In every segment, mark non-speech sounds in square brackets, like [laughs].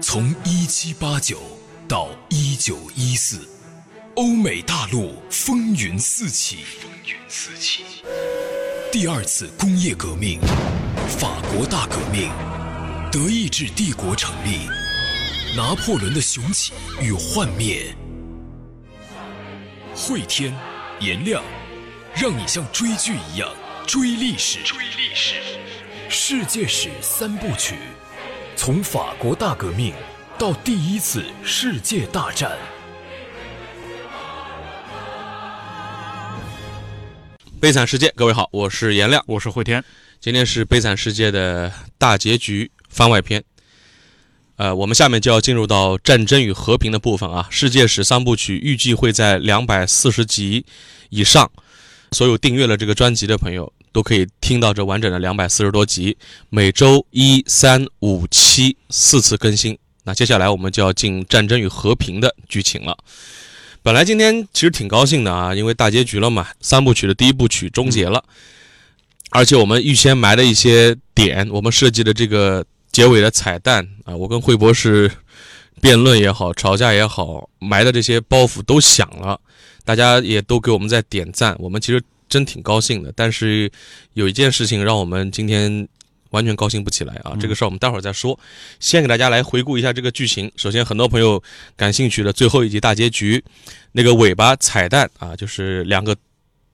从一七八九到一九一四，欧美大陆风云四起。风云四起。第二次工业革命，法国大革命，德意志帝国成立，拿破仑的雄起与幻灭。汇天，颜亮，让你像追剧一样追历史。追历史。世界史三部曲，从法国大革命到第一次世界大战。悲惨世界，各位好，我是颜亮，我是慧天。今天是悲惨世界的大结局番外篇。呃，我们下面就要进入到战争与和平的部分啊。世界史三部曲预计会在两百四十集以上，所有订阅了这个专辑的朋友。都可以听到这完整的两百四十多集，每周一、三、五、七四次更新。那接下来我们就要进战争与和平的剧情了。本来今天其实挺高兴的啊，因为大结局了嘛，三部曲的第一部曲终结了，而且我们预先埋的一些点，我们设计的这个结尾的彩蛋啊，我跟惠博士辩论也好，吵架也好，埋的这些包袱都响了，大家也都给我们在点赞，我们其实。真挺高兴的，但是有一件事情让我们今天完全高兴不起来啊！这个事儿我们待会儿再说。先给大家来回顾一下这个剧情。首先，很多朋友感兴趣的最后一集大结局，那个尾巴彩蛋啊，就是两个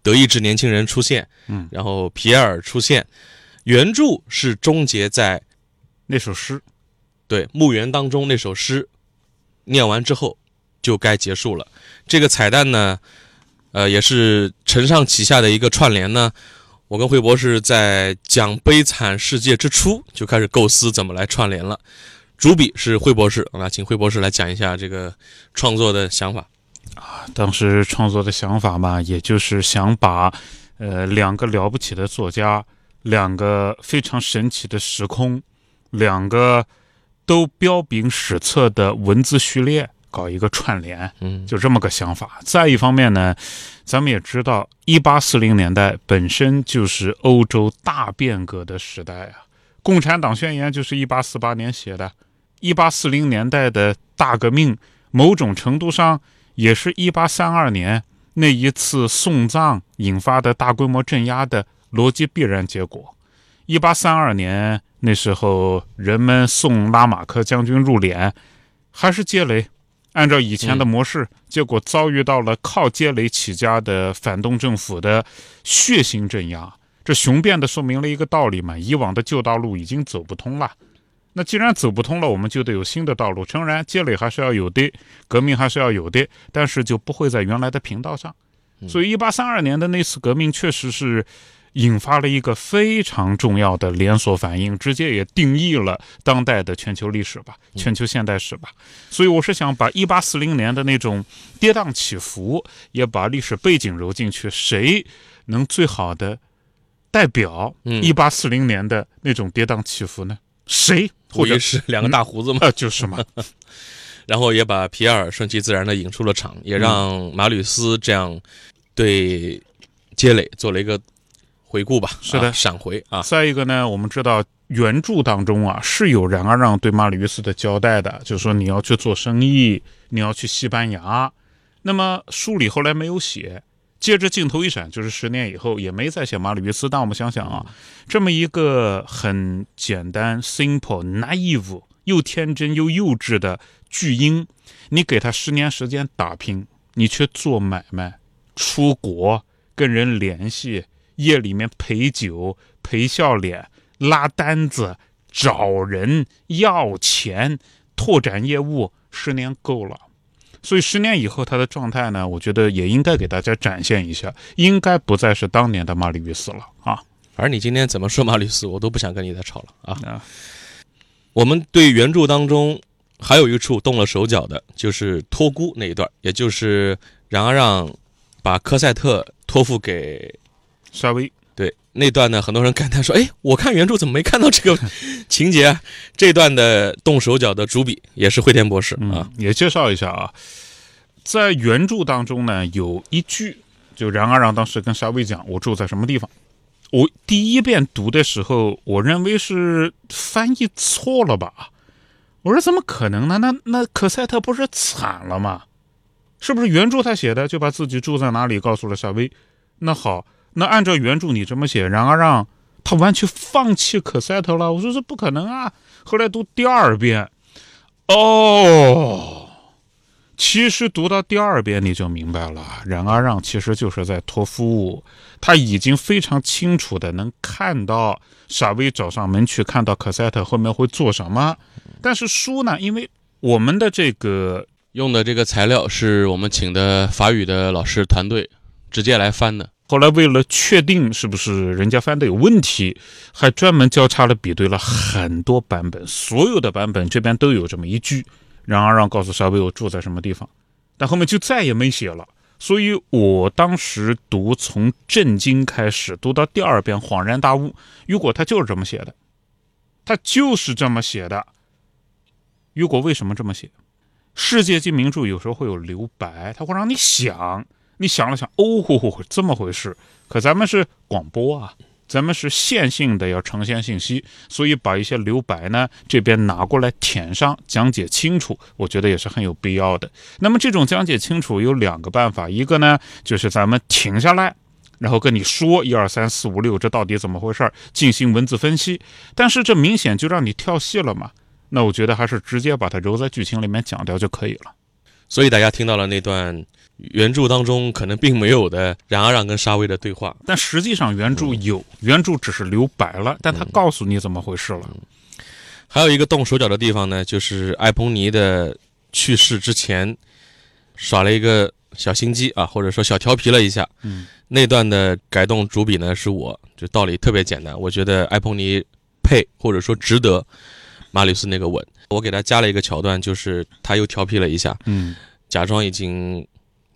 德意志年轻人出现，嗯，然后皮埃尔出现。原著是终结在那首诗，对墓园当中那首诗念完之后就该结束了。这个彩蛋呢？呃，也是承上启下的一个串联呢。我跟惠博士在讲《悲惨世界》之初就开始构思怎么来串联了。主笔是惠博士，那请惠博士来讲一下这个创作的想法。啊，当时创作的想法嘛，也就是想把呃两个了不起的作家，两个非常神奇的时空，两个都彪炳史册的文字序列。搞一个串联，嗯，就这么个想法。再一方面呢，咱们也知道，一八四零年代本身就是欧洲大变革的时代啊。共产党宣言就是一八四八年写的，一八四零年代的大革命，某种程度上也是一八三二年那一次送葬引发的大规模镇压的逻辑必然结果。一八三二年那时候，人们送拉马克将军入殓，还是接雷。按照以前的模式，结果遭遇到了靠积累起家的反动政府的血腥镇压。这雄辩的说明了一个道理嘛：以往的旧道路已经走不通了。那既然走不通了，我们就得有新的道路。诚然，积累还是要有的，革命还是要有的，但是就不会在原来的频道上。所以，一八三二年的那次革命确实是。引发了一个非常重要的连锁反应，直接也定义了当代的全球历史吧，全球现代史吧。所以我是想把一八四零年的那种跌宕起伏，也把历史背景揉进去。谁能最好的代表一八四零年的那种跌宕起伏呢？谁？或者是 [laughs] 两个大胡子嘛？[laughs] 就是嘛。[laughs] 然后也把皮埃尔顺其自然的引出了场，也让马吕斯这样对杰磊做了一个。回顾吧，是的，闪回啊。再一个呢，我们知道原著当中啊是有冉阿让对马吕斯的交代的，就是说你要去做生意，你要去西班牙。那么书里后来没有写，接着镜头一闪，就是十年以后也没再写马吕斯。但我们想想啊，这么一个很简单、simple、naive 又天真又幼稚的巨婴，你给他十年时间打拼，你去做买卖、出国、跟人联系。夜里面陪酒、陪笑脸、拉单子、找人要钱、拓展业务，十年够了。所以十年以后他的状态呢，我觉得也应该给大家展现一下，应该不再是当年的马里乌斯了啊。而你今天怎么说马里斯，我都不想跟你再吵了啊。我们对原著当中还有一处动了手脚的，就是托孤那一段，也就是冉阿让把科赛特托付给。沙威对那段呢，很多人感叹说：“哎，我看原著怎么没看到这个 [laughs] 情节啊？”这段的动手脚的主笔也是惠田博士啊。也介绍一下啊，在原著当中呢，有一句，就冉阿让当时跟沙威讲：“我住在什么地方。”我第一遍读的时候，我认为是翻译错了吧？我说怎么可能呢？那那可赛特不是惨了吗？是不是原著他写的就把自己住在哪里告诉了夏威？那好，那按照原著你这么写，然而让他完全放弃可赛特了。我说这不可能啊！后来读第二遍，哦，其实读到第二遍你就明白了，冉阿让其实就是在托付，他已经非常清楚的能看到傻威找上门去，看到可赛特后面会做什么。但是书呢，因为我们的这个用的这个材料是我们请的法语的老师团队直接来翻的。后来为了确定是不是人家翻的有问题，还专门交叉了比对了很多版本，所有的版本这边都有这么一句，然而让告诉沙威我住在什么地方，但后面就再也没写了。所以我当时读从震惊开始，读到第二遍恍然大悟，雨果他就是这么写的，他就是这么写的。雨果为什么这么写？世界级名著有时候会有留白，它会让你想。你想了想，哦吼吼，这么回事。可咱们是广播啊，咱们是线性的要呈现信息，所以把一些留白呢这边拿过来填上，讲解清楚，我觉得也是很有必要的。那么这种讲解清楚有两个办法，一个呢就是咱们停下来，然后跟你说一二三四五六，这到底怎么回事，进行文字分析。但是这明显就让你跳戏了嘛。那我觉得还是直接把它揉在剧情里面讲掉就可以了。所以大家听到了那段原著当中可能并没有的冉阿让跟沙威的对话，但实际上原著有，原著只是留白了，但他告诉你怎么回事了。还有一个动手脚的地方呢，就是艾彭尼的去世之前耍了一个小心机啊，或者说小调皮了一下。嗯，那段的改动主笔呢是我，就道理特别简单，我觉得艾彭尼配或者说值得。马吕斯那个吻，我给他加了一个桥段，就是他又调皮了一下，嗯，假装已经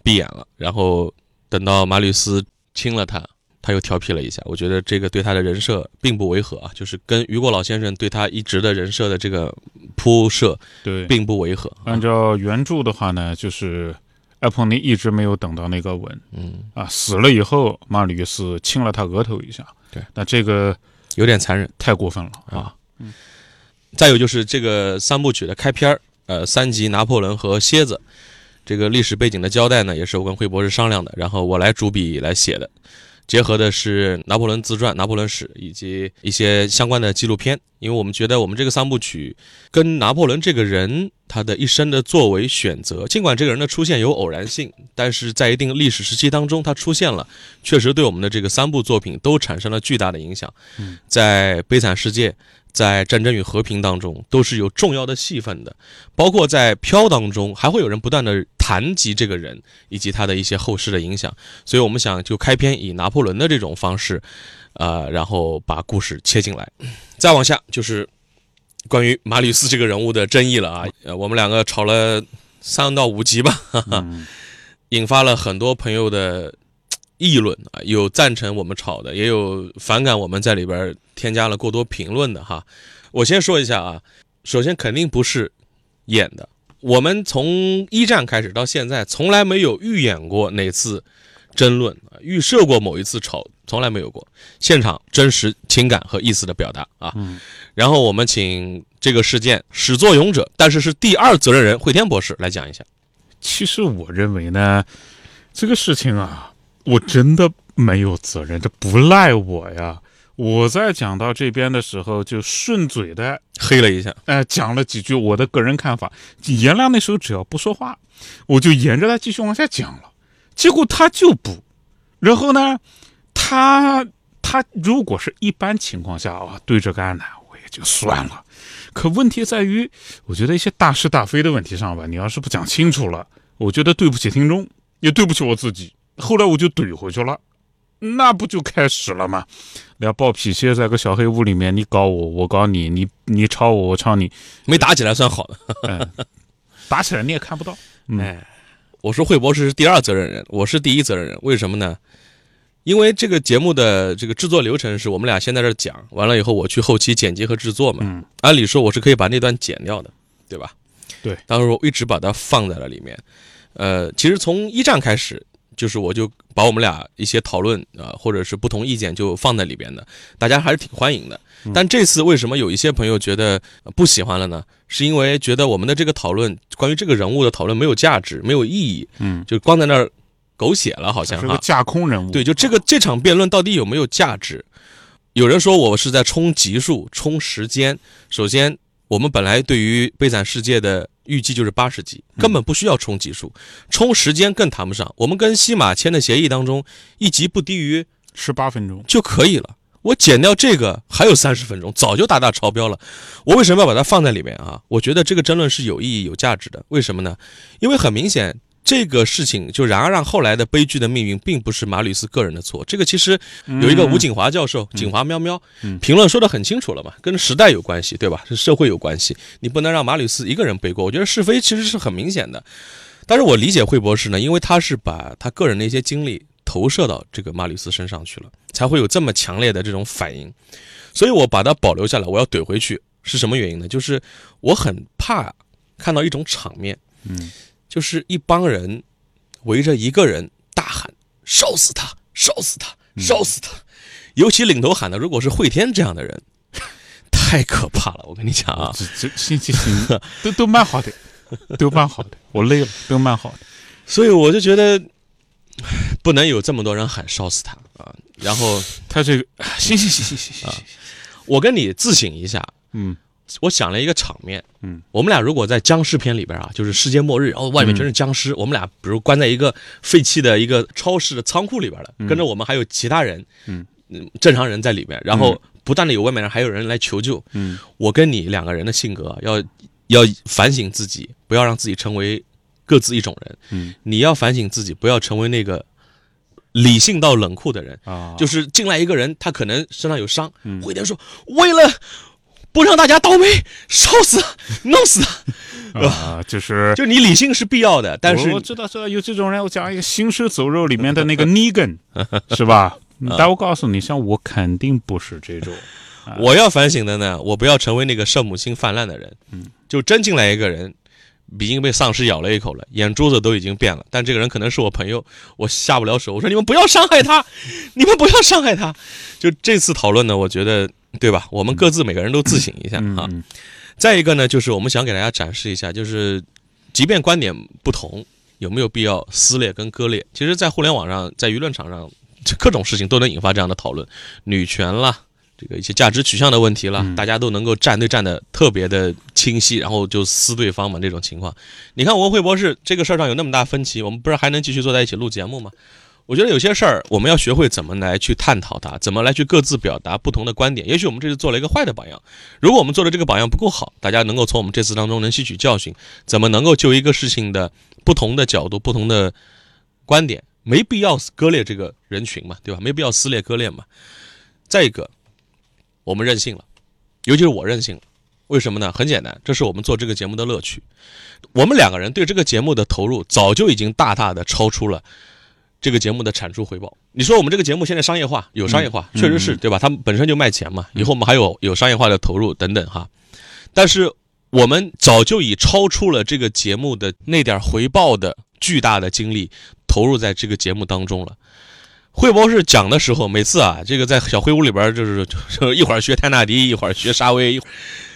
闭眼了，然后等到马吕斯亲了他，他又调皮了一下。我觉得这个对他的人设并不违和啊，就是跟雨果老先生对他一直的人设的这个铺设，对，并不违和。按照原著的话呢，就是艾彭尼一直没有等到那个吻，嗯。啊，死了以后，马吕斯亲了他额头一下，对，那这个有点残忍，太过分了啊。再有就是这个三部曲的开篇，呃，三集拿破仑和蝎子，这个历史背景的交代呢，也是我跟惠博士商量的，然后我来主笔来写的，结合的是拿破仑自传、拿破仑史以及一些相关的纪录片，因为我们觉得我们这个三部曲跟拿破仑这个人他的一生的作为选择，尽管这个人的出现有偶然性，但是在一定历史时期当中他出现了，确实对我们的这个三部作品都产生了巨大的影响，在悲惨世界。在《战争与和平》当中都是有重要的戏份的，包括在《飘》当中，还会有人不断的谈及这个人以及他的一些后世的影响。所以我们想就开篇以拿破仑的这种方式，呃，然后把故事切进来。再往下就是关于马吕斯这个人物的争议了啊，呃，我们两个吵了三到五集吧，哈哈，[laughs] 引发了很多朋友的。议论啊，有赞成我们吵的，也有反感我们在里边添加了过多评论的哈。我先说一下啊，首先肯定不是演的，我们从一战开始到现在，从来没有预演过哪次争论啊，预设过某一次吵，从来没有过现场真实情感和意思的表达啊。然后我们请这个事件始作俑者，但是是第二责任人惠天博士来讲一下。其实我认为呢，这个事情啊。我真的没有责任，这不赖我呀！我在讲到这边的时候，就顺嘴的黑了一下，哎，讲了几句我的个人看法。颜亮那时候只要不说话，我就沿着他继续往下讲了。结果他就不，然后呢，他他如果是一般情况下啊，对着干呢，我也就算了。可问题在于，我觉得一些大是大非的问题上吧，你要是不讲清楚了，我觉得对不起听众，也对不起我自己。后来我就怼回去了，那不就开始了吗？俩暴脾气在个小黑屋里面，你搞我，我搞你，你你吵我，我吵你，没打起来算好的，[laughs] 打起来你也看不到。哎，我说惠博士是第二责任人，我是第一责任人，为什么呢？因为这个节目的这个制作流程是我们俩先在这讲完了以后，我去后期剪辑和制作嘛。嗯，按理说我是可以把那段剪掉的，对吧？对，当时我一直把它放在了里面。呃，其实从一战开始。就是我就把我们俩一些讨论啊，或者是不同意见就放在里边的，大家还是挺欢迎的。但这次为什么有一些朋友觉得不喜欢了呢？是因为觉得我们的这个讨论，关于这个人物的讨论没有价值，没有意义，嗯，就光在那儿狗血了，好像是个。架空人物。对，就这个这场辩论到底有没有价值？有人说我是在冲集数、冲时间。首先，我们本来对于《悲惨世界》的预计就是八十集，根本不需要冲集数，冲时间更谈不上。我们跟西马签的协议当中，一集不低于十八分钟。就可以了。我减掉这个还有三十分钟，早就大大超标了。我为什么要把它放在里面啊？我觉得这个争论是有意义、有价值的。为什么呢？因为很明显，这个事情就然而让后来的悲剧的命运，并不是马吕斯个人的错。这个其实有一个吴景华教授，景华喵喵嗯评论说的很清楚了嘛，跟时代有关系，对吧？是社会有关系，你不能让马吕斯一个人背锅。我觉得是非其实是很明显的。但是我理解惠博士呢，因为他是把他个人的一些经历投射到这个马吕斯身上去了，才会有这么强烈的这种反应。所以我把它保留下来，我要怼回去是什么原因呢？就是我很怕看到一种场面，嗯，就是一帮人围着一个人大喊“烧死他，烧死他，烧死他”，尤其领头喊的如果是惠天这样的人，[laughs] 太可怕了。我跟你讲啊，这这行行行，都都蛮好的，都蛮好的。我累了，都蛮好的。所以我就觉得不能有这么多人喊烧死他啊。然后他这个，行行行行行行行，我跟你自省一下，嗯我想了一个场面，嗯，我们俩如果在僵尸片里边啊，就是世界末日，然后外面全是僵尸，我们俩比如关在一个废弃的一个超市的仓库里边了，跟着我们还有其他人，嗯。正常人在里面，然后不断的有外面人还有人来求救，嗯。我跟你两个人的性格啊要要反省自己，不要让自己成为各自一种人，嗯。你要反省自己，不要成为那个理性到冷酷的人，啊，就是进来一个人，他可能身上有伤，嗯。惠天说为了不让大家倒霉，烧死他，[laughs] 弄死他，啊，就是。[laughs] 就你理性是必要的，但是我我知道知道有这种人，我讲一个《行尸走肉》里面的那个 Negan，[laughs] 是吧？但我告诉你，像我肯定不是这种。我要反省的呢，我不要成为那个圣母心泛滥的人。嗯，就真进来一个人，已经被丧尸咬了一口了，眼珠子都已经变了，但这个人可能是我朋友，我下不了手。我说你们不要伤害他，你们不要伤害他。就这次讨论呢，我觉得对吧？我们各自每个人都自省一下啊。再一个呢，就是我们想给大家展示一下，就是即便观点不同，有没有必要撕裂跟割裂？其实，在互联网上，在舆论场上，这各种事情都能引发这样的讨论，女权啦，这个一些价值取向的问题啦，嗯大家都能够站队站的特别的清晰，然后就撕对方嘛，这种情况。你看，文慧博士这个事儿上有那么大分歧，我们不是还能继续坐在一起录节目吗？我觉得有些事儿我们要学会怎么来去探讨它，怎么来去各自表达不同的观点。也许我们这次做了一个坏的榜样，如果我们做的这个榜样不够好，大家能够从我们这次当中能吸取教训，怎么能够就一个事情的不同的角度、不同的观点，没必要割裂这个人群嘛，对吧？没必要撕裂割裂嘛。再一个，我们任性了，尤其是我任性了。为什么呢？很简单，这是我们做这个节目的乐趣。我们两个人对这个节目的投入，早就已经大大的超出了这个节目的产出回报。你说我们这个节目现在商业化，有商业化，嗯确实是嗯对吧？他们本身就卖钱嘛，以后我们还有有商业化的投入等等哈。但是我们早就已超出了这个节目的那点回报的巨大的精力投入在这个节目当中了。惠博士讲的时候，每次啊，这个在小黑屋里边就是就一会儿学泰纳迪，一会儿学沙威，一会儿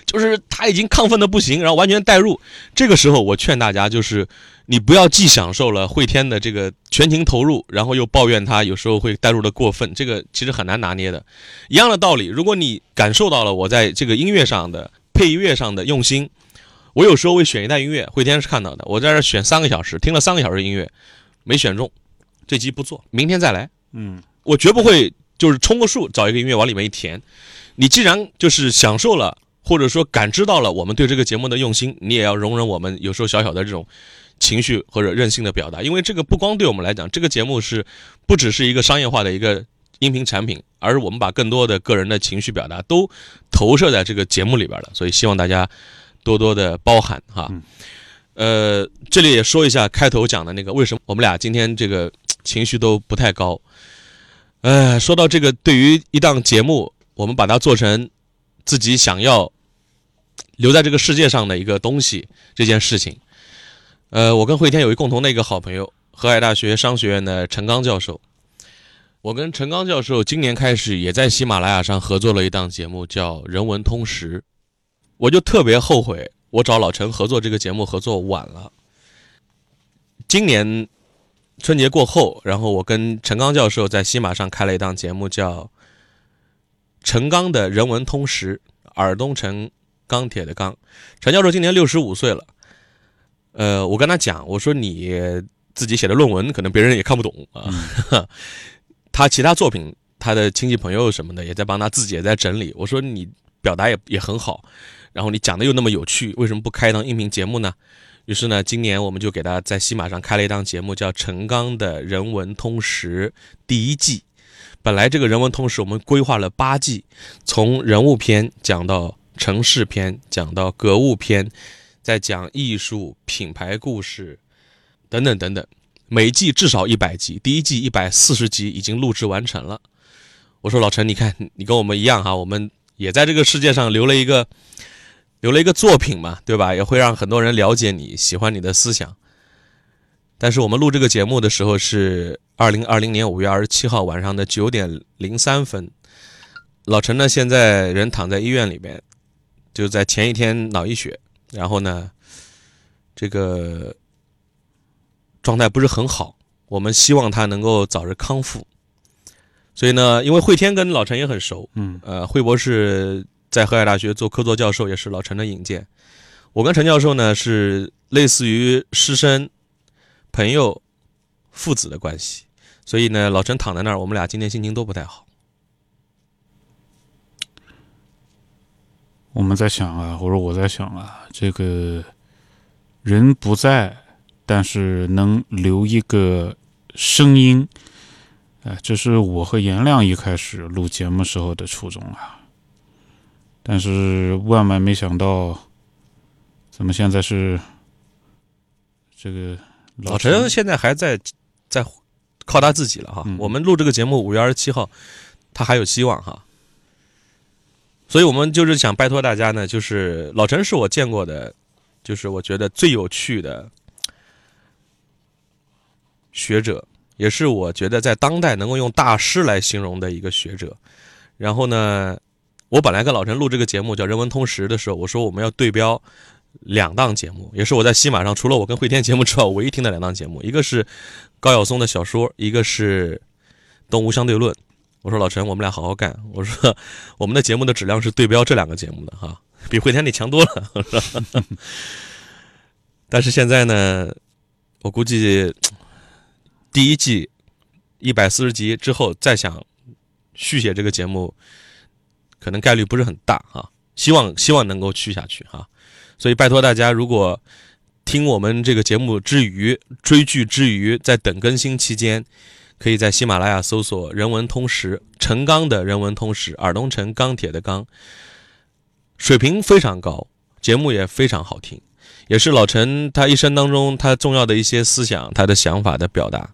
就是他已经亢奋的不行，然后完全代入。这个时候，我劝大家就是，你不要既享受了惠天的这个全情投入，然后又抱怨他有时候会代入的过分，这个其实很难拿捏的。一样的道理，如果你感受到了我在这个音乐上的配乐上的用心，我有时候会选一段音乐，惠天是看到的，我在这选三个小时，听了三个小时音乐，没选中，这集不做，明天再来。嗯我绝不会就是充个数找一个音乐往里面一填。你既然就是享受了，或者说感知到了我们对这个节目的用心，你也要容忍我们有时候小小的这种情绪或者任性的表达，因为这个不光对我们来讲，这个节目是不只是一个商业化的一个音频产品，而是我们把更多的个人的情绪表达都投射在这个节目里边了，所以希望大家多多的包涵哈。嗯呃，这里也说一下开头讲的那个，为什么我们俩今天这个情绪都不太高。呃，说到这个，对于一档节目，我们把它做成自己想要留在这个世界上的一个东西，这件事情，呃，我跟慧天有一共同的一个好朋友，河海大学商学院的陈刚教授。我跟陈刚教授今年开始也在喜马拉雅上合作了一档节目，叫《人文通识》。我就特别后悔，我找老陈合作这个节目合作晚了。今年春节过后，然后我跟陈刚教授在西马上开了一档节目，叫《陈刚的人文通识》，尔东陈钢铁的钢。陈教授今年六十五岁了。呃，我跟他讲，我说你自己写的论文可能别人也看不懂啊。[laughs] 他其他作品，他的亲戚朋友什么的也在帮他，自己也在整理。我说你表达也也很好，然后你讲的又那么有趣，为什么不开一档音频节目呢？于是呢，今年我们就给他在西马上开了一档节目，叫《陈刚的人文通识》第一季。本来这个人文通识我们规划了八季，从人物篇讲到城市篇，讲到格物篇。再讲艺术、品牌故事，等等等等，每季至少一百集，第一季一百四十集已经录制完成了。我说老陈，你看你跟我们一样哈，我们也在这个世界上留了一个留了一个作品嘛，对吧？也会让很多人了解你，喜欢你的思想。但是我们录这个节目的时候是二零二零年五月二十七号晚上的九点零三分，老陈呢现在人躺在医院里边，就在前一天脑溢血。然后呢，这个状态不是很好，我们希望他能够早日康复。所以呢，因为慧天跟老陈也很熟，嗯，呃，慧博士在河海大学做客座教授，也是老陈的引荐。我跟陈教授呢是类似于师生、朋友、父子的关系，所以呢，老陈躺在那儿，我们俩今天心情都不太好。我们在想啊，或者我在想啊，这个人不在，但是能留一个声音，哎，这是我和颜亮一开始录节目时候的初衷啊。但是万万没想到，怎么现在是这个老陈现在还在在靠他自己了哈。我们录这个节目五月二十七号，他还有希望哈。所以我们就是想拜托大家呢，就是老陈是我见过的，就是我觉得最有趣的学者，也是我觉得在当代能够用大师来形容的一个学者。然后呢，我本来跟老陈录这个节目叫《人文通识》的时候，我说我们要对标两档节目，也是我在西马上除了我跟慧天节目之外，唯一听的两档节目，一个是高晓松的小说，一个是《动物相对论》。我说老陈，我们俩好好干。我说我们的节目的质量是对标这两个节目的哈，[laughs] 比汇天你强多了。但是现在呢，我估计第一季一百四十集之后再想续写这个节目，可能概率不是很大哈。希望希望能够续下去哈。所以拜托大家，如果听我们这个节目之余，追剧之余，在等更新期间。可以在喜马拉雅搜索“人文通识”，陈刚的人文通识，尔东陈钢铁的钢，水平非常高，节目也非常好听，也是老陈他一生当中他重要的一些思想，他的想法的表达。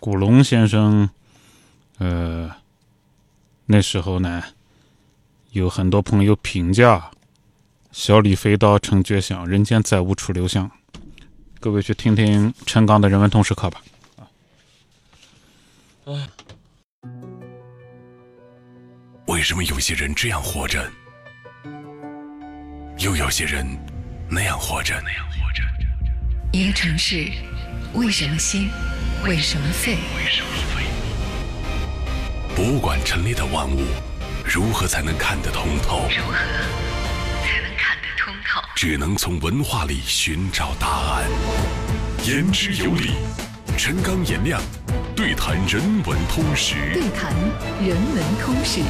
古龙先生，呃，那时候呢，有很多朋友评价“小李飞刀成绝响，人间再无楚留香”。各位去听听陈刚的人文通识课吧。啊为什么有些人这样活着，又有些人那样活着？那样活着。一个城市，为什么兴？为什么废？为什么废？博物馆陈列的万物，如何才能看得通透？如何才能看得通透？只能从文化里寻找答案。言之有理，陈刚、颜亮。对谈人文通识，对谈人文通识。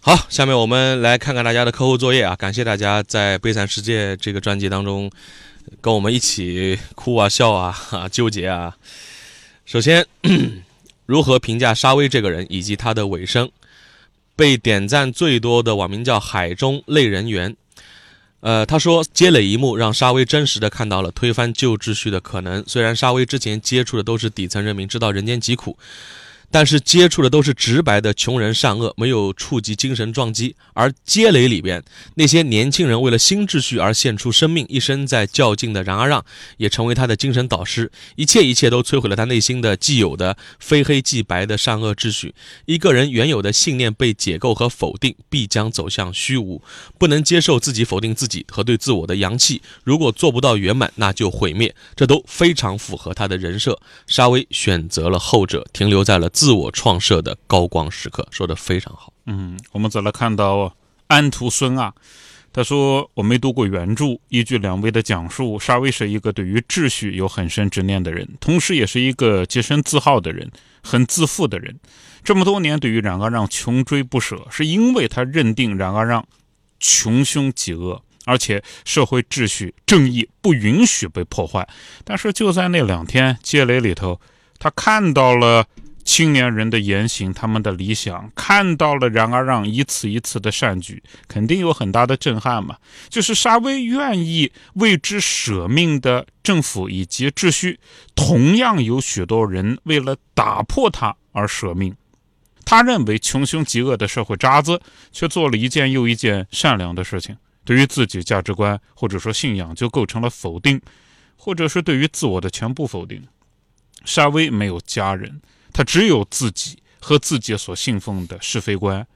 好，下面我们来看看大家的课后作业啊！感谢大家在《悲惨世界》这个专辑当中跟我们一起哭啊、笑啊、纠结啊。首先，如何评价沙威这个人以及他的尾声？被点赞最多的网名叫“海中类人猿”。呃，他说，接了一幕让沙威真实的看到了推翻旧秩序的可能。虽然沙威之前接触的都是底层人民，知道人间疾苦，但是接触的都是直白的穷人善恶，没有触及精神撞击。而街垒里边那些年轻人为了新秩序而献出生命，一生在较劲的冉阿让，也成为他的精神导师。一切一切都摧毁了他内心的既有的非黑即白的善恶秩序。一个人原有的信念被解构和否定，必将走向虚无。不能接受自己否定自己和对自我的阳气，如果做不到圆满，那就毁灭。这都非常符合他的人设。沙威选择了后者，停留在了自自我创设的高光时刻，说的非常好。嗯，我们再来看到安徒生啊，他说我没读过原著，依据两位的讲述，沙威是一个对于秩序有很深执念的人，同时也是一个洁身自好的人，很自负的人。这么多年对于冉阿让穷追不舍，是因为他认定冉阿让穷凶极恶。而且社会秩序正义不允许被破坏，但是就在那两天，街垒里头，他看到了青年人的言行，他们的理想，看到了冉阿让一次一次的善举，肯定有很大的震撼嘛。就是沙威愿意为之舍命的政府以及秩序，同样有许多人为了打破它而舍命。他认为穷凶极恶的社会渣子，却做了一件又一件善良的事情。对于自己价值观或者说信仰就构成了否定，或者是对于自我的全部否定。沙威没有家人，他只有自己和自己所信奉的是非观。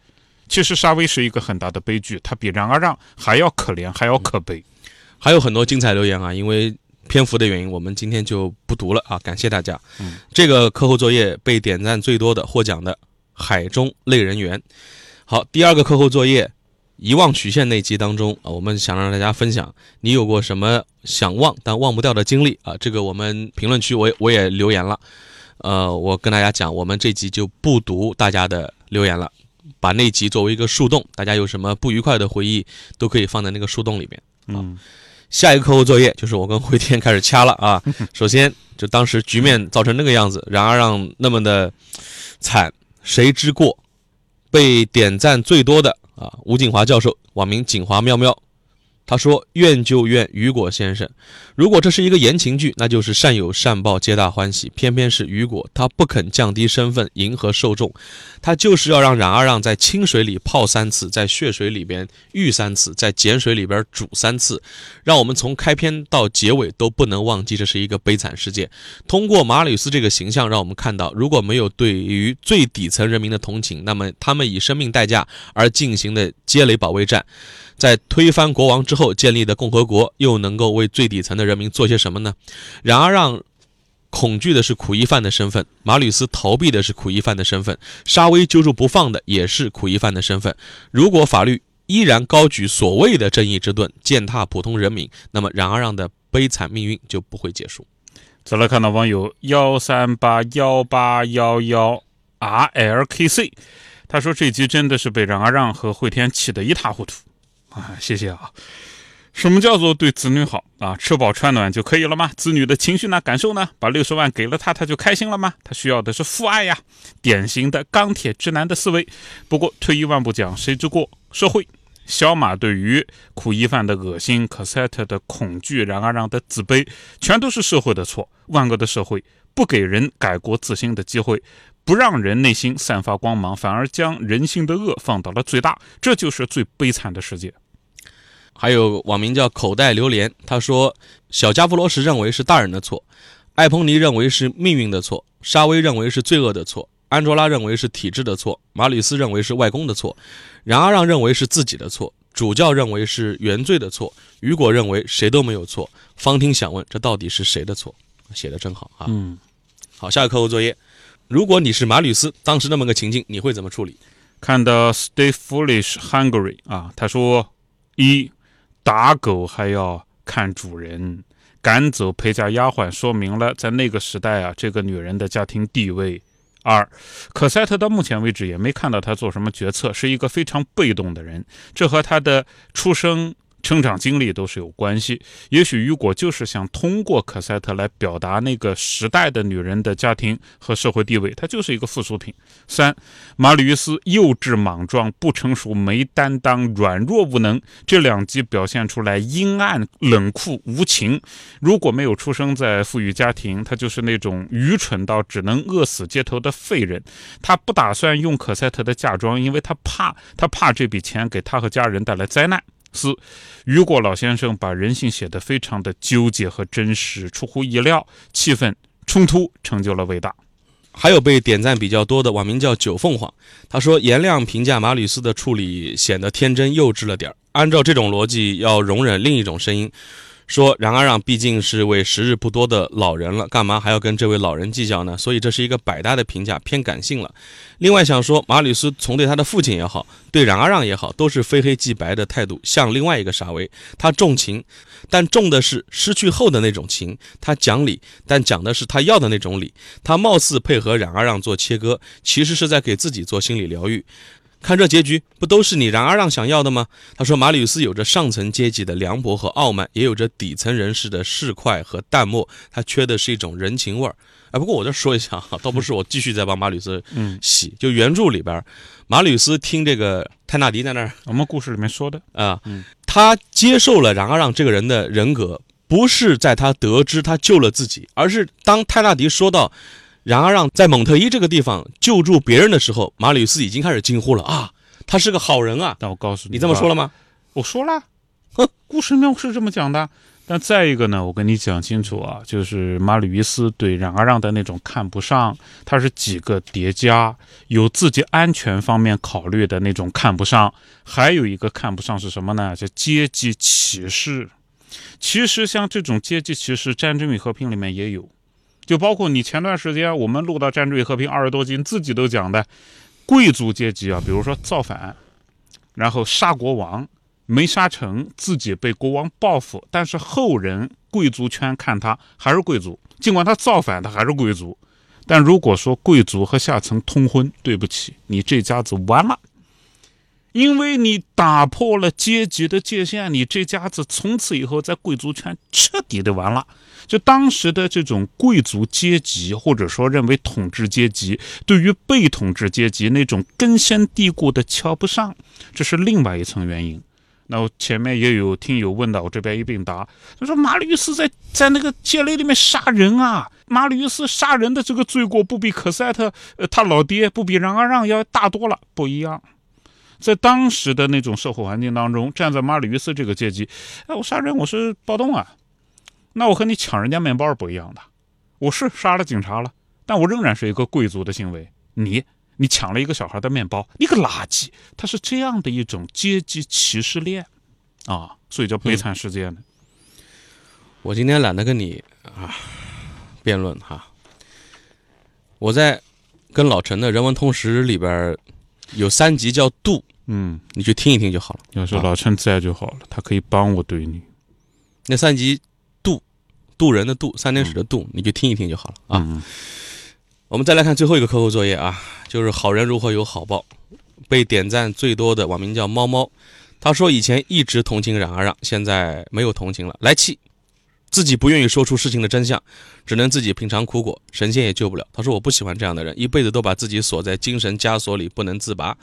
其实沙威是一个很大的悲剧，他比冉阿让还要可怜，还要可悲。还有很多精彩留言啊，因为篇幅的原因，我们今天就不读了啊。感谢大家。嗯，这个课后作业被点赞最多的获奖的海中类人猿。好，第二个课后作业。遗忘曲线那集当中啊，我们想让大家分享你有过什么想忘但忘不掉的经历啊？这个我们评论区我我也留言了，呃，我跟大家讲，我们这集就不读大家的留言了，把那集作为一个树洞，大家有什么不愉快的回忆都可以放在那个树洞里面。嗯，下一个课后作业就是我跟辉天开始掐了啊。[laughs] 首先就当时局面造成那个样子，然而让那么的惨，谁之过？被点赞最多的。啊，吴景华教授，网名景华喵喵，他说：“怨就怨雨果先生。如果这是一个言情剧，那就是善有善报，皆大欢喜。偏偏是雨果，他不肯降低身份，迎合受众，他就是要让冉阿让在清水里泡三次，在血水里边浴三次，在碱水里边煮三次，让我们从开篇到结尾都不能忘记这是一个悲惨世界。通过马吕斯这个形象，让我们看到，如果没有对于最底层人民的同情，那么他们以生命代价而进行的街垒保卫战。”在推翻国王之后建立的共和国，又能够为最底层的人民做些什么呢？然而，让恐惧的是苦役犯的身份，马吕斯逃避的是苦役犯的身份，沙威揪住不放的也是苦役犯的身份。如果法律依然高举所谓的正义之盾，践踏普通人民，那么冉阿让的悲惨命运就不会结束。再来看到网友幺三八幺八幺幺 R L K C，他说这集真的是被冉阿让和惠天气得一塌糊涂。啊，谢谢啊！什么叫做对子女好啊？吃饱穿暖就可以了吗？子女的情绪呢？感受呢？把六十万给了他，他就开心了吗？他需要的是父爱呀！典型的钢铁直男的思维。不过退一万步讲，谁之过？社会。小马对于苦役犯的恶心，可赛特的恐惧，冉阿让的自卑，全都是社会的错。万恶的社会不给人改过自新的机会。不让人内心散发光芒，反而将人性的恶放到了最大，这就是最悲惨的世界。还有网名叫口袋榴莲，他说：小加夫罗什认为是大人的错，艾彭尼认为是命运的错，沙威认为是罪恶的错，安卓拉认为是体制的错，马吕斯认为是外公的错，冉阿让认为是自己的错，主教认为是原罪的错，雨果认为谁都没有错。方听想问，这到底是谁的错？写的真好啊！嗯，好，下个课后作业。如果你是马吕斯，当时那么个情境，你会怎么处理？看到 Stay Foolish Hungry 啊，他说：一打狗还要看主人，赶走陪嫁丫鬟，说明了在那个时代啊，这个女人的家庭地位。二可赛特到目前为止也没看到他做什么决策，是一个非常被动的人，这和他的出生。成长经历都是有关系。也许雨果就是想通过可赛特来表达那个时代的女人的家庭和社会地位，她就是一个附属品。三，马吕斯幼稚莽撞、不成熟、没担当、软弱无能，这两集表现出来阴暗、冷酷、无情。如果没有出生在富裕家庭，他就是那种愚蠢到只能饿死街头的废人。他不打算用可赛特的嫁妆，因为他怕，他怕这笔钱给他和家人带来灾难。四，雨果老先生把人性写得非常的纠结和真实，出乎意料，气氛冲突，成就了伟大。还有被点赞比较多的网名叫九凤凰，他说颜亮评价马吕斯的处理显得天真幼稚了点儿。按照这种逻辑，要容忍另一种声音。说冉阿让毕竟是位时日不多的老人了，干嘛还要跟这位老人计较呢？所以这是一个百搭的评价，偏感性了。另外想说，马吕斯从对他的父亲也好，对冉阿让也好，都是非黑即白的态度，像另外一个傻威。他重情，但重的是失去后的那种情；他讲理，但讲的是他要的那种理。他貌似配合冉阿让做切割，其实是在给自己做心理疗愈。看这结局，不都是你冉阿让想要的吗？他说，马吕斯有着上层阶级的凉薄和傲慢，也有着底层人士的市侩和淡漠，他缺的是一种人情味儿。哎，不过我这说一下哈，倒不是我继续在帮马吕斯嗯洗，就原著里边，马吕斯听这个泰纳迪在那儿我们故事里面说的，啊，嗯他接受了冉阿让这个人的人格，不是在他得知他救了自己，而是当泰纳迪说到冉阿让在蒙特伊这个地方救助别人的时候，马吕斯已经开始惊呼了啊，他是个好人啊！但我告诉你，你这么说了吗？我说了，哼，故事里面是这么讲的。但再一个呢，我跟你讲清楚啊，就是马吕伊斯对冉阿让的那种看不上，他是几个叠加，有自己安全方面考虑的那种看不上，还有一个看不上是什么呢？叫阶级歧视。其实像这种阶级歧视，《战争与和平》里面也有，就包括你前段时间我们录到《战争与和平》二十多集，自己都讲的贵族阶级啊，比如说造反，然后杀国王。没杀成，自己被国王报复，但是后人贵族圈看他还是贵族，尽管他造反，他还是贵族。但如果说贵族和下层通婚，对不起，你这家子完了，因为你打破了阶级的界限，你这家子从此以后在贵族圈彻底的完了。就当时的这种贵族阶级，或者说认为统治阶级对于被统治阶级那种根深蒂固的瞧不上，这是另外一层原因。那我前面也有听友问到，我这边一并答。他说马吕斯在在那个街雷里面杀人啊，马吕斯杀人的这个罪过不比可赛特呃他老爹不比冉阿让要大多了，不一样。在当时的那种社会环境当中，站在马里乌斯这个阶级，哎，我杀人我是暴动啊，那我和你抢人家面包是不一样的。我是杀了警察了，但我仍然是一个贵族的行为。你。你抢了一个小孩的面包，你个垃圾！他是这样的一种阶级歧视链啊，所以叫悲惨世界呢。我今天懒得跟你啊辩论哈。我在跟老陈的人文通识里边有三集叫“度嗯，”，你去听一听就好了。要是老陈在就好了，他可以帮我对你那三集“渡”，渡人的“渡”，三点水的“渡”，你去听一听就好了啊。嗯我们再来看最后一个课后作业啊，就是好人如何有好报。被点赞最多的网名叫猫猫，他说以前一直同情冉阿让，现在没有同情了，来气，自己不愿意说出事情的真相，只能自己品尝苦果，神仙也救不了。他说我不喜欢这样的人，一辈子都把自己锁在精神枷锁里不能自拔。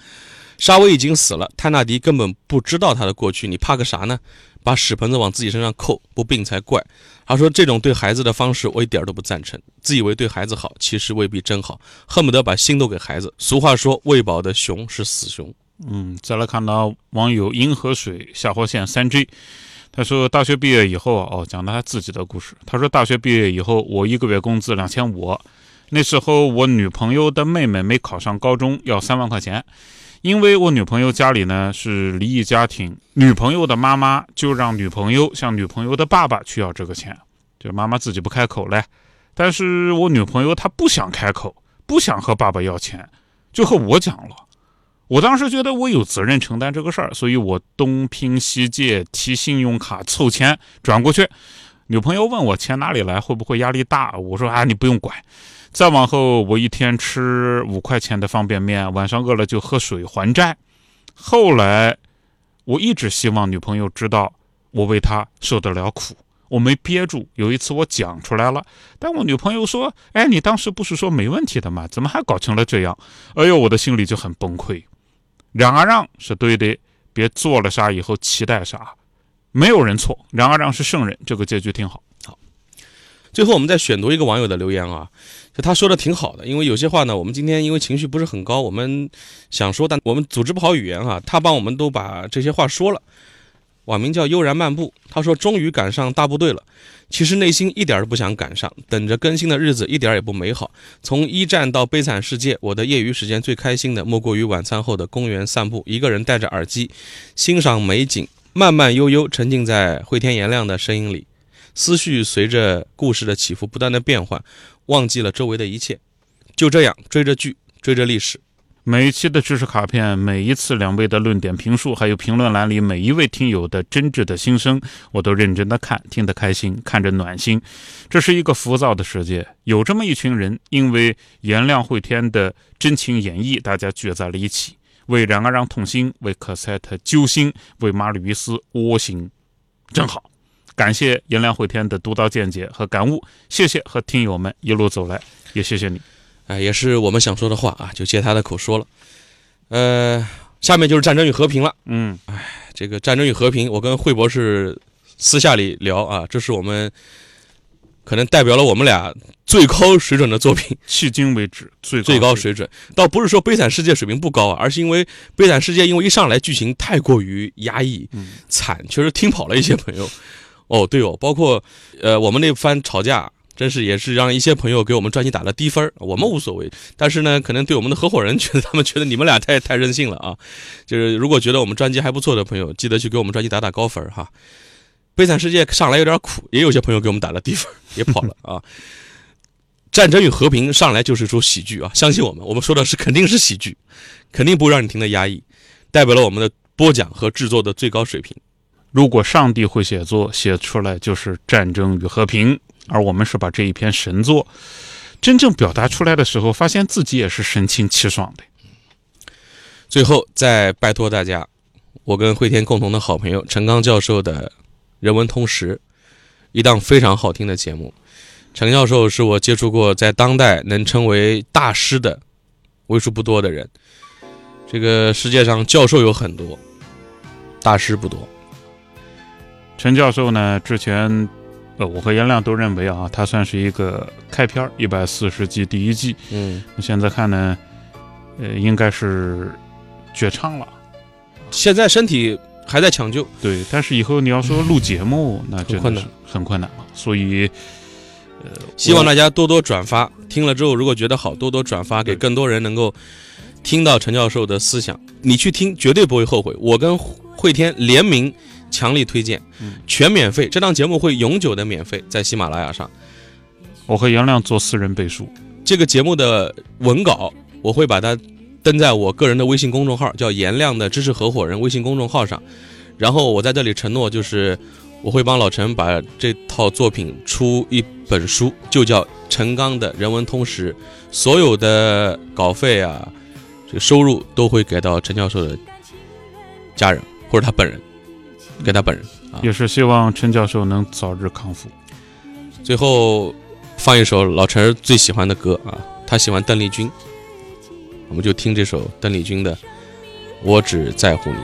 沙威已经死了，泰纳迪根本不知道他的过去，你怕个啥呢？把屎盆子往自己身上扣，不病才怪。他说这种对孩子的方式我一点都不赞成，自以为对孩子好，其实未必真好，恨不得把心都给孩子。俗话说，喂饱的熊是死熊。嗯，再来看到网友银河水下划线三 G，他说大学毕业以后，哦，讲的他自己的故事。他说大学毕业以后，我一个月工资两千五，那时候我女朋友的妹妹没考上高中，要三万块钱。因为我女朋友家里呢是离异家庭，女朋友的妈妈就让女朋友向女朋友的爸爸去要这个钱，就妈妈自己不开口嘞。但是我女朋友她不想开口，不想和爸爸要钱，就和我讲了。我当时觉得我有责任承担这个事儿，所以我东拼西借，提信用卡凑钱转过去。女朋友问我钱哪里来，会不会压力大？我说啊，你不用管。再往后，我一天吃五块钱的方便面，晚上饿了就喝水还债。后来，我一直希望女朋友知道我为她受得了苦，我没憋住。有一次我讲出来了，但我女朋友说：“哎，你当时不是说没问题的吗？怎么还搞成了这样？”哎呦，我的心里就很崩溃。让啊让是对的，别做了啥以后期待啥，没有人错，让啊让是圣人，这个结局挺好。最后，我们再选读一个网友的留言啊，就他说的挺好的，因为有些话呢，我们今天因为情绪不是很高，我们想说，但我们组织不好语言哈，他帮我们都把这些话说了。网名叫悠然漫步，他说终于赶上大部队了，其实内心一点都不想赶上，等着更新的日子一点也不美好。从一战到悲惨世界，我的业余时间最开心的莫过于晚餐后的公园散步，一个人戴着耳机，欣赏美景，慢慢悠悠沉浸在灰天颜亮的声音里。思绪随着故事的起伏不断的变换，忘记了周围的一切，就这样追着剧，追着历史。每一期的知识卡片，每一次两位的论点评述，还有评论栏里每一位听友的真挚的心声，我都认真的看，听得开心，看着暖心。这是一个浮躁的世界，有这么一群人，因为颜亮会天的真情演绎，大家聚在了一起，为冉阿让痛心，为科赛特揪心，为马吕斯窝心，真好。感谢颜良会天的独到见解和感悟，谢谢和听友们一路走来，也谢谢你，哎，也是我们想说的话啊，就借他的口说了。呃，下面就是战争与和平了。嗯，哎，这个战争与和平，我跟惠博士私下里聊啊，这是我们可能代表了我们俩最高水准的作品，迄今为止最最高水准。倒不是说《悲惨世界》水平不高啊，而是因为《悲惨世界》因为一上来剧情太过于压抑、惨，确实听跑了一些朋友。哦，对哦，包括，呃，我们那番吵架，真是也是让一些朋友给我们专辑打了低分我们无所谓，但是呢，可能对我们的合伙人 [laughs] 觉得他们觉得你们俩太太任性了啊。就是如果觉得我们专辑还不错的朋友，记得去给我们专辑打打高分哈。悲惨世界上来有点苦，也有些朋友给我们打了低分，也跑了啊。战争与和平上来就是出喜剧啊，相信我们，我们说的是肯定是喜剧，肯定不会让你听得压抑，代表了我们的播讲和制作的最高水平。如果上帝会写作，写出来就是战争与和平，而我们是把这一篇神作真正表达出来的时候，发现自己也是神清气爽的。最后再拜托大家，我跟慧天共同的好朋友陈刚教授的《人文通识》，一档非常好听的节目。陈教授是我接触过在当代能称为大师的为数不多的人。这个世界上教授有很多，大师不多。陈教授呢？之前，呃，我和颜亮都认为啊，他算是一个开篇一百四十集第一季。嗯，现在看呢，呃，应该是绝唱了。现在身体还在抢救。对，但是以后你要说录节目，[laughs] 那真的是，很困难了。所以，呃，希望大家多多转发。听了之后，如果觉得好，多多转发给更多人，能够听到陈教授的思想。你去听，绝对不会后悔。我跟慧天联名。强力推荐，全免费。这档节目会永久的免费，在喜马拉雅上。我和杨亮做私人背书。这个节目的文稿我会把它登在我个人的微信公众号，叫“颜亮的知识合伙人”微信公众号上。然后我在这里承诺，就是我会帮老陈把这套作品出一本书，就叫《陈刚的人文通识》，所有的稿费啊，这个收入都会给到陈教授的家人或者他本人。给他本人啊，也是希望陈教授能早日康复。最后放一首老陈最喜欢的歌啊，他喜欢邓丽君，我们就听这首邓丽君的《我只在乎你》。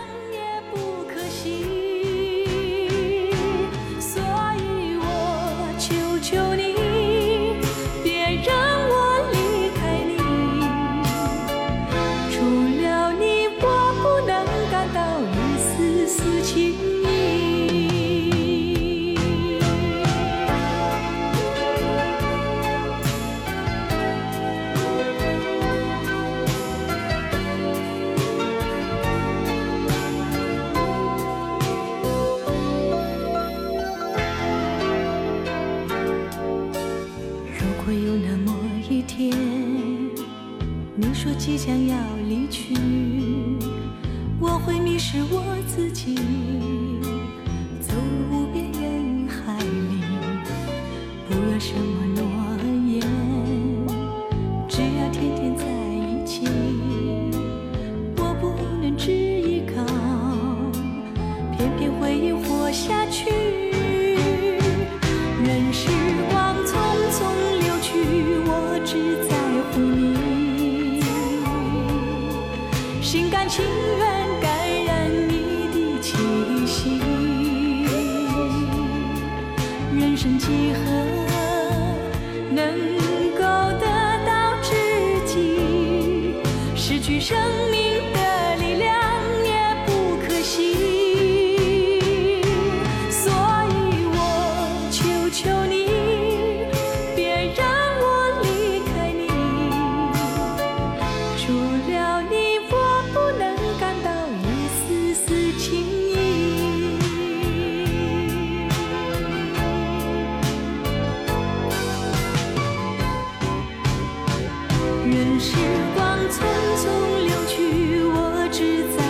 想要离去我会迷失我自己。任时光匆匆流去我只在